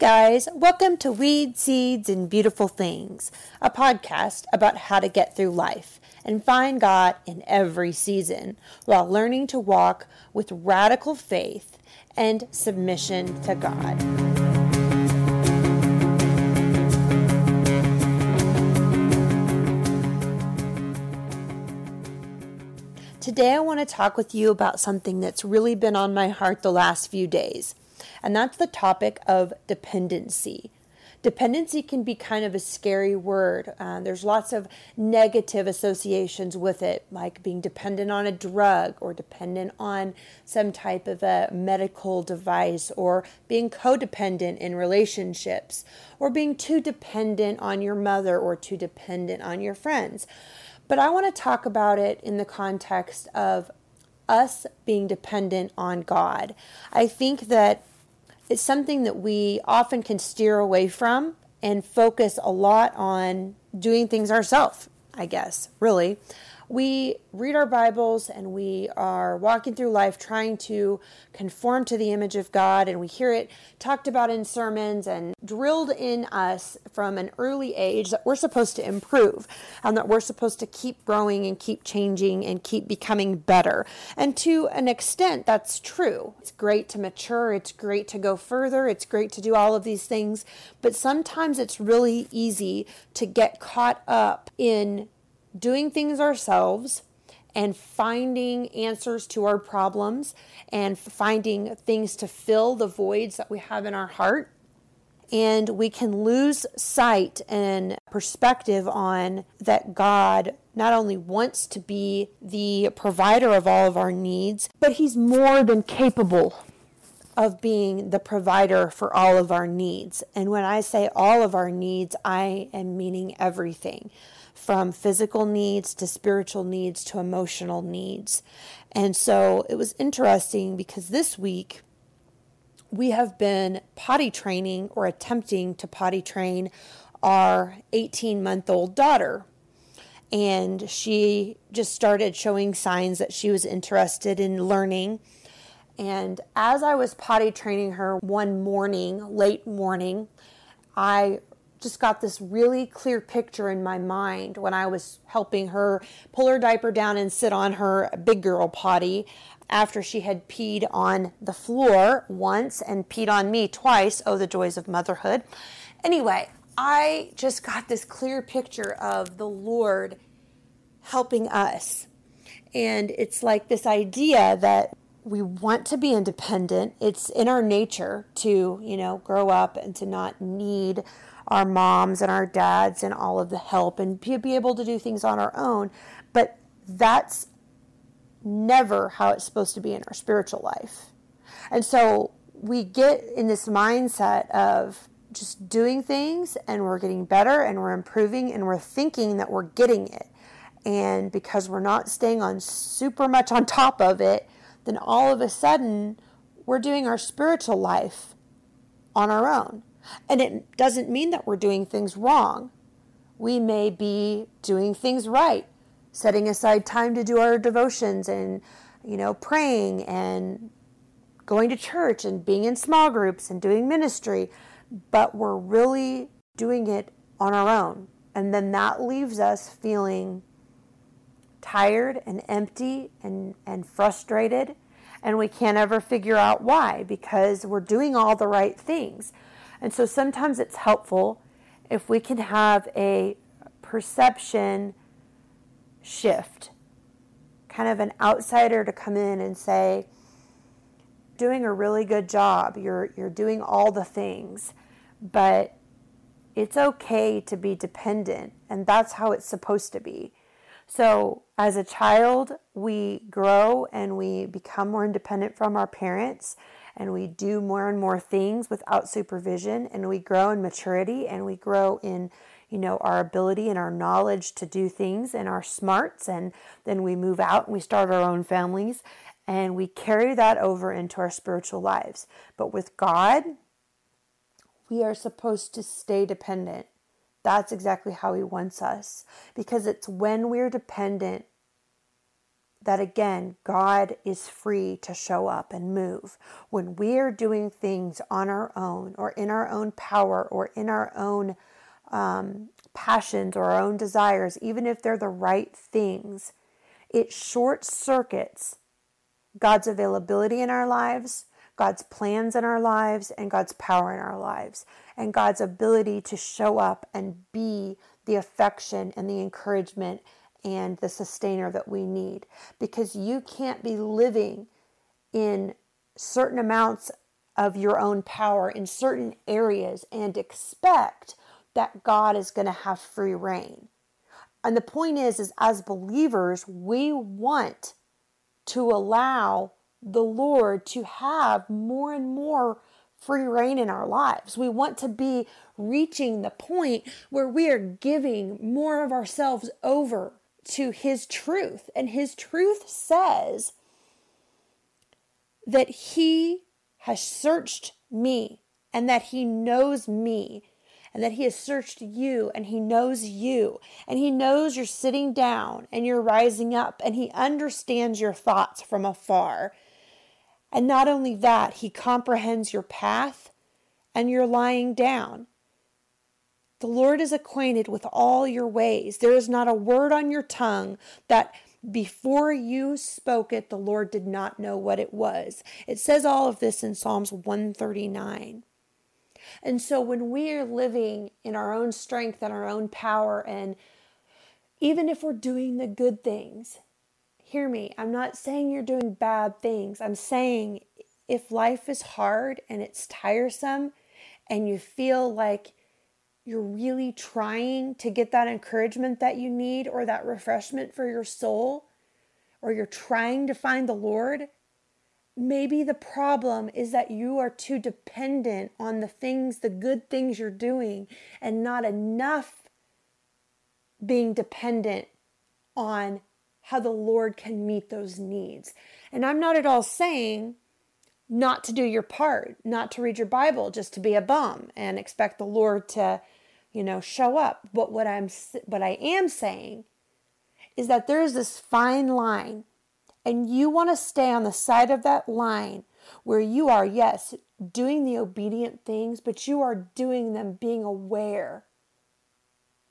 guys, welcome to Weed, Seeds, and Beautiful Things, a podcast about how to get through life and find God in every season while learning to walk with radical faith and submission to God. Today, I want to talk with you about something that's really been on my heart the last few days and that's the topic of dependency. Dependency can be kind of a scary word. Uh, there's lots of negative associations with it, like being dependent on a drug or dependent on some type of a medical device or being codependent in relationships or being too dependent on your mother or too dependent on your friends. But I want to talk about it in the context of us being dependent on God. I think that it's something that we often can steer away from and focus a lot on doing things ourselves, I guess, really we read our Bibles and we are walking through life trying to conform to the image of God, and we hear it talked about in sermons and drilled in us from an early age that we're supposed to improve and that we're supposed to keep growing and keep changing and keep becoming better. And to an extent, that's true. It's great to mature, it's great to go further, it's great to do all of these things, but sometimes it's really easy to get caught up in doing things ourselves and finding answers to our problems and finding things to fill the voids that we have in our heart. And we can lose sight and perspective on that God not only wants to be the provider of all of our needs, but He's more than capable of being the provider for all of our needs. And when I say all of our needs, I am meaning everything from physical needs to spiritual needs to emotional needs. And so it was interesting because this week we have been potty training or attempting to potty train our 18 month old daughter. And she just started showing signs that she was interested in learning. And as I was potty training her one morning, late morning, I just got this really clear picture in my mind when I was helping her pull her diaper down and sit on her big girl potty after she had peed on the floor once and peed on me twice. Oh, the joys of motherhood. Anyway, I just got this clear picture of the Lord helping us. And it's like this idea that we want to be independent. It's in our nature to, you know, grow up and to not need our moms and our dads and all of the help and be able to do things on our own. But that's never how it's supposed to be in our spiritual life. And so we get in this mindset of just doing things and we're getting better and we're improving and we're thinking that we're getting it. And because we're not staying on super much on top of it, then all of a sudden we're doing our spiritual life on our own. And it doesn't mean that we're doing things wrong. We may be doing things right, setting aside time to do our devotions and, you know, praying and going to church and being in small groups and doing ministry, but we're really doing it on our own. And then that leaves us feeling tired and empty and, and frustrated. And we can't ever figure out why because we're doing all the right things. And so sometimes it's helpful if we can have a perception shift, kind of an outsider to come in and say, doing a really good job. You're you're doing all the things, but it's okay to be dependent, and that's how it's supposed to be. So, as a child, we grow and we become more independent from our parents and we do more and more things without supervision and we grow in maturity and we grow in you know our ability and our knowledge to do things and our smarts and then we move out and we start our own families and we carry that over into our spiritual lives. But with God we are supposed to stay dependent. That's exactly how he wants us because it's when we're dependent that again, God is free to show up and move. When we are doing things on our own or in our own power or in our own um, passions or our own desires, even if they're the right things, it short circuits God's availability in our lives, God's plans in our lives, and God's power in our lives, and God's ability to show up and be the affection and the encouragement and the sustainer that we need. Because you can't be living in certain amounts of your own power in certain areas and expect that God is going to have free reign. And the point is is as believers, we want to allow the Lord to have more and more free reign in our lives. We want to be reaching the point where we are giving more of ourselves over to His truth. And His truth says that He has searched me and that He knows me and that He has searched you and He knows you and He knows you're sitting down and you're rising up and He understands your thoughts from afar. And not only that, He comprehends your path and your lying down. The Lord is acquainted with all your ways. There is not a word on your tongue that before you spoke it, the Lord did not know what it was. It says all of this in Psalms 139. And so when we are living in our own strength and our own power, and even if we're doing the good things, hear me, I'm not saying you're doing bad things. I'm saying if life is hard and it's tiresome and you feel like you're really trying to get that encouragement that you need or that refreshment for your soul, or you're trying to find the Lord, maybe the problem is that you are too dependent on the things, the good things you're doing, and not enough being dependent on how the Lord can meet those needs. And I'm not at all saying not to do your part, not to read your Bible, just to be a bum and expect the Lord to, you know, show up. But what I'm what I am saying is that there's this fine line and you want to stay on the side of that line where you are, yes, doing the obedient things, but you are doing them being aware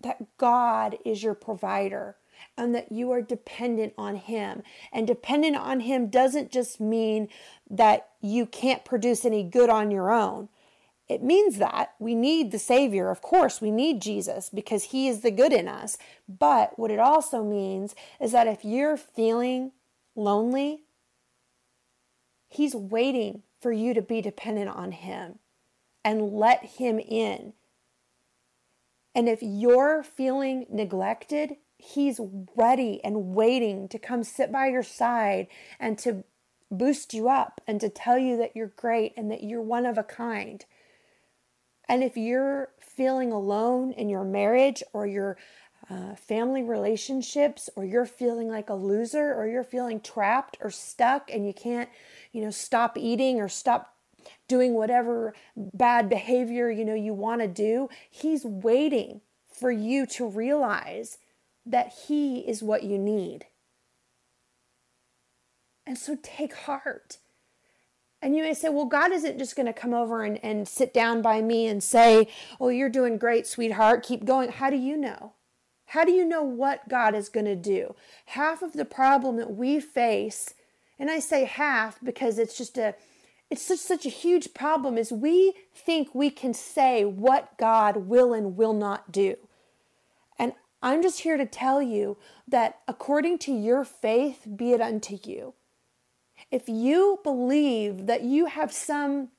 that God is your provider and that you are dependent on Him. And dependent on Him doesn't just mean that you can't produce any good on your own. It means that we need the Savior. Of course, we need Jesus because He is the good in us. But what it also means is that if you're feeling lonely, He's waiting for you to be dependent on Him and let Him in. And if you're feeling neglected, He's ready and waiting to come sit by your side and to boost you up and to tell you that you're great and that you're one of a kind. And if you're feeling alone in your marriage or your uh, family relationships or you're feeling like a loser or you're feeling trapped or stuck and you can't you know stop eating or stop doing whatever bad behavior you know you want to do he's waiting for you to realize that he is what you need. And so take heart and you may say, well, God isn't just going to come over and, and sit down by me and say, oh, you're doing great, sweetheart. Keep going. How do you know? How do you know what God is going to do? Half of the problem that we face, and I say half because it's just a it's such such a huge problem is we think we can say what God will and will not do. And I'm just here to tell you that according to your faith be it unto you. If you believe that you have some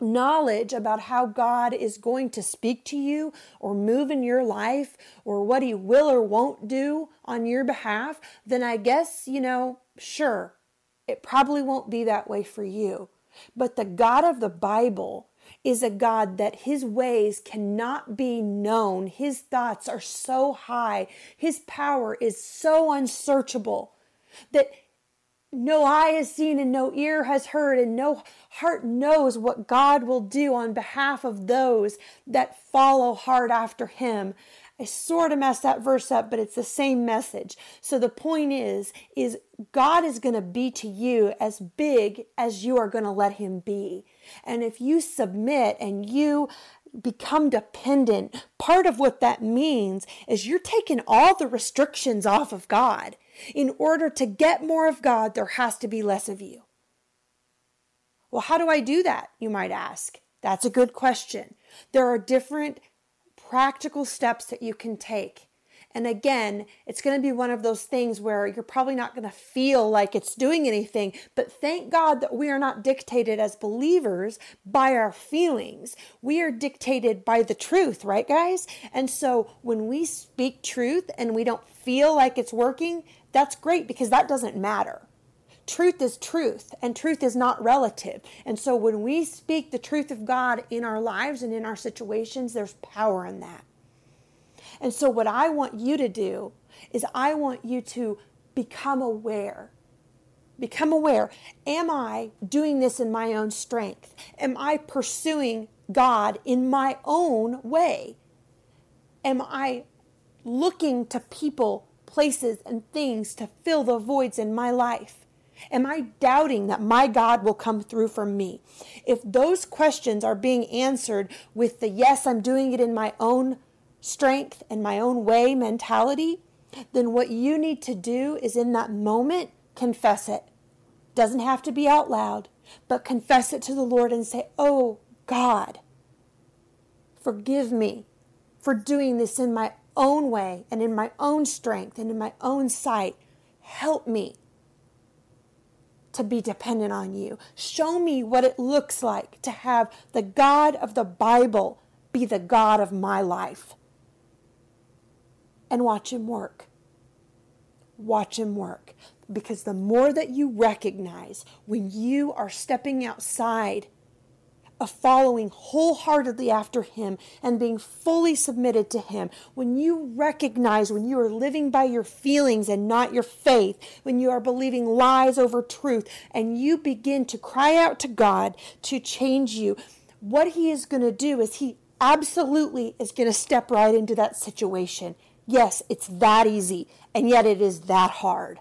knowledge about how God is going to speak to you or move in your life or what He will or won't do on your behalf, then I guess, you know, sure, it probably won't be that way for you. But the God of the Bible is a God that His ways cannot be known. His thoughts are so high, His power is so unsearchable that no eye has seen and no ear has heard and no heart knows what God will do on behalf of those that follow hard after him. I sort of messed that verse up, but it's the same message. So the point is, is God is going to be to you as big as you are going to let him be. And if you submit and you become dependent, part of what that means is you're taking all the restrictions off of God. In order to get more of God, there has to be less of you. Well, how do I do that? You might ask. That's a good question. There are different practical steps that you can take. And again, it's going to be one of those things where you're probably not going to feel like it's doing anything. But thank God that we are not dictated as believers by our feelings. We are dictated by the truth, right, guys? And so when we speak truth and we don't feel like it's working, that's great because that doesn't matter. Truth is truth, and truth is not relative. And so when we speak the truth of God in our lives and in our situations, there's power in that. And so, what I want you to do is, I want you to become aware. Become aware. Am I doing this in my own strength? Am I pursuing God in my own way? Am I looking to people, places, and things to fill the voids in my life? Am I doubting that my God will come through for me? If those questions are being answered with the yes, I'm doing it in my own strength and my own way mentality, then what you need to do is in that moment confess it. Doesn't have to be out loud, but confess it to the Lord and say, Oh God, forgive me for doing this in my own way and in my own strength and in my own sight. Help me to be dependent on you. Show me what it looks like to have the God of the Bible be the God of my life and watch Him work. Watch Him work. Because the more that you recognize when you are stepping outside of following wholeheartedly after Him and being fully submitted to Him, when you recognize when you are living by your feelings and not your faith, when you are believing lies over truth, and you begin to cry out to God to change you, what He is going to do is He absolutely is going to step right into that situation Yes, it's that easy, and yet it is that hard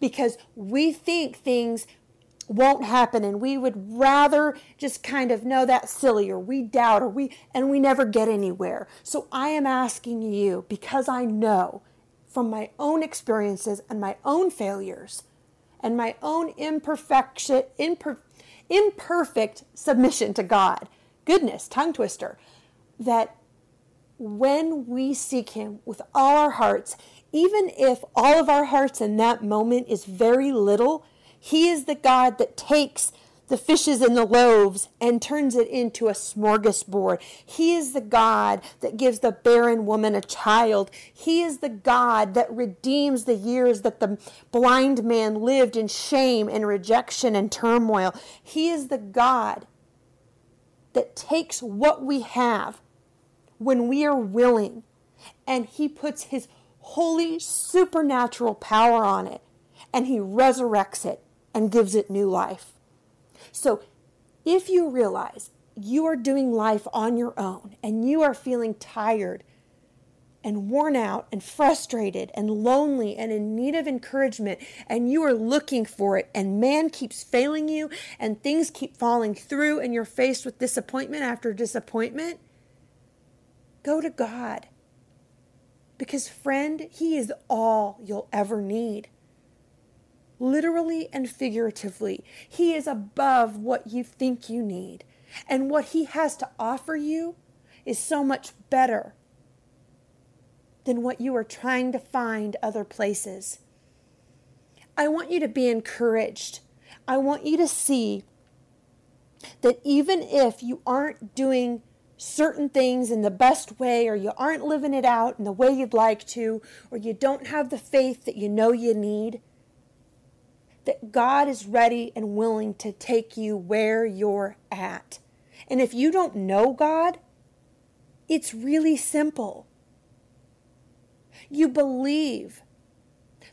because we think things won't happen and we would rather just kind of know that's silly or we doubt or we and we never get anywhere. So I am asking you because I know from my own experiences and my own failures and my own imperfection imper, imperfect submission to God. Goodness, tongue twister. That when we seek Him with all our hearts, even if all of our hearts in that moment is very little, He is the God that takes the fishes and the loaves and turns it into a smorgasbord. He is the God that gives the barren woman a child. He is the God that redeems the years that the blind man lived in shame and rejection and turmoil. He is the God that takes what we have when we are willing and He puts His holy supernatural power on it and He resurrects it and gives it new life. So if you realize you are doing life on your own and you are feeling tired and worn out and frustrated and lonely and in need of encouragement and you are looking for it and man keeps failing you and things keep falling through and you're faced with disappointment after disappointment, Go to God. Because, friend, He is all you'll ever need. Literally and figuratively, He is above what you think you need. And what He has to offer you is so much better than what you are trying to find other places. I want you to be encouraged. I want you to see that even if you aren't doing certain things in the best way, or you aren't living it out in the way you'd like to, or you don't have the faith that you know you need, that God is ready and willing to take you where you're at. And if you don't know God, it's really simple. You believe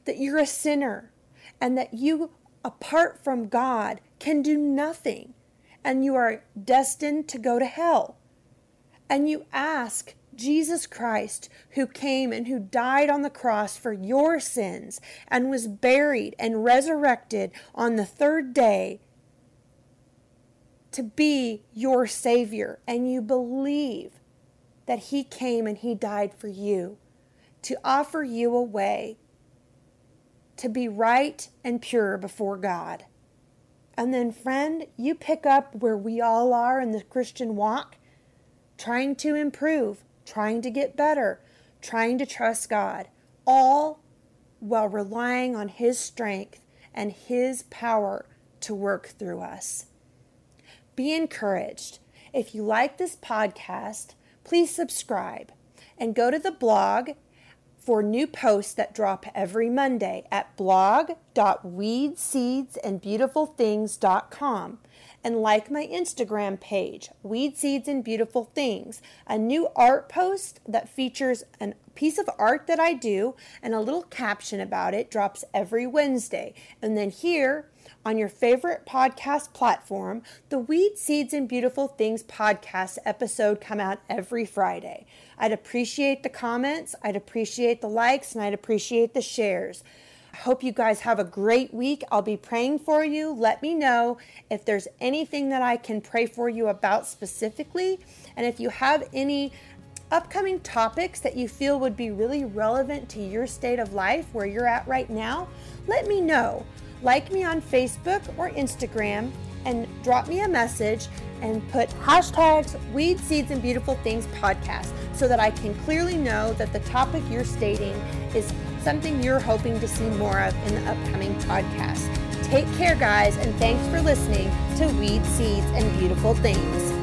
that you're a sinner and that you apart from God can do nothing and you are destined to go to hell. And you ask Jesus Christ, who came and who died on the cross for your sins and was buried and resurrected on the third day to be your Savior, and you believe that He came and He died for you to offer you a way to be right and pure before God. And then, friend, you pick up where we all are in the Christian walk, trying to improve, trying to get better, trying to trust God, all while relying on His strength and His power to work through us. Be encouraged. If you like this podcast, please subscribe and go to the blog for new posts that drop every Monday at blog.weedseedsandbeautifulthings.com and like my Instagram page, Weed Seeds and Beautiful Things, a new art post that features a piece of art that I do and a little caption about it drops every Wednesday. And then here on your favorite podcast platform, the Weed Seeds and Beautiful Things podcast episode come out every Friday. I'd appreciate the comments, I'd appreciate the likes, and I'd appreciate the shares. I hope you guys have a great week. I'll be praying for you. Let me know if there's anything that I can pray for you about specifically. And if you have any upcoming topics that you feel would be really relevant to your state of life where you're at right now, let me know. Like me on Facebook or Instagram and drop me a message and put hashtags Weed Seeds and Beautiful Things podcast so that I can clearly know that the topic you're stating is something you're hoping to see more of in the upcoming podcast. Take care, guys, and thanks for listening to Weed Seeds and Beautiful Things.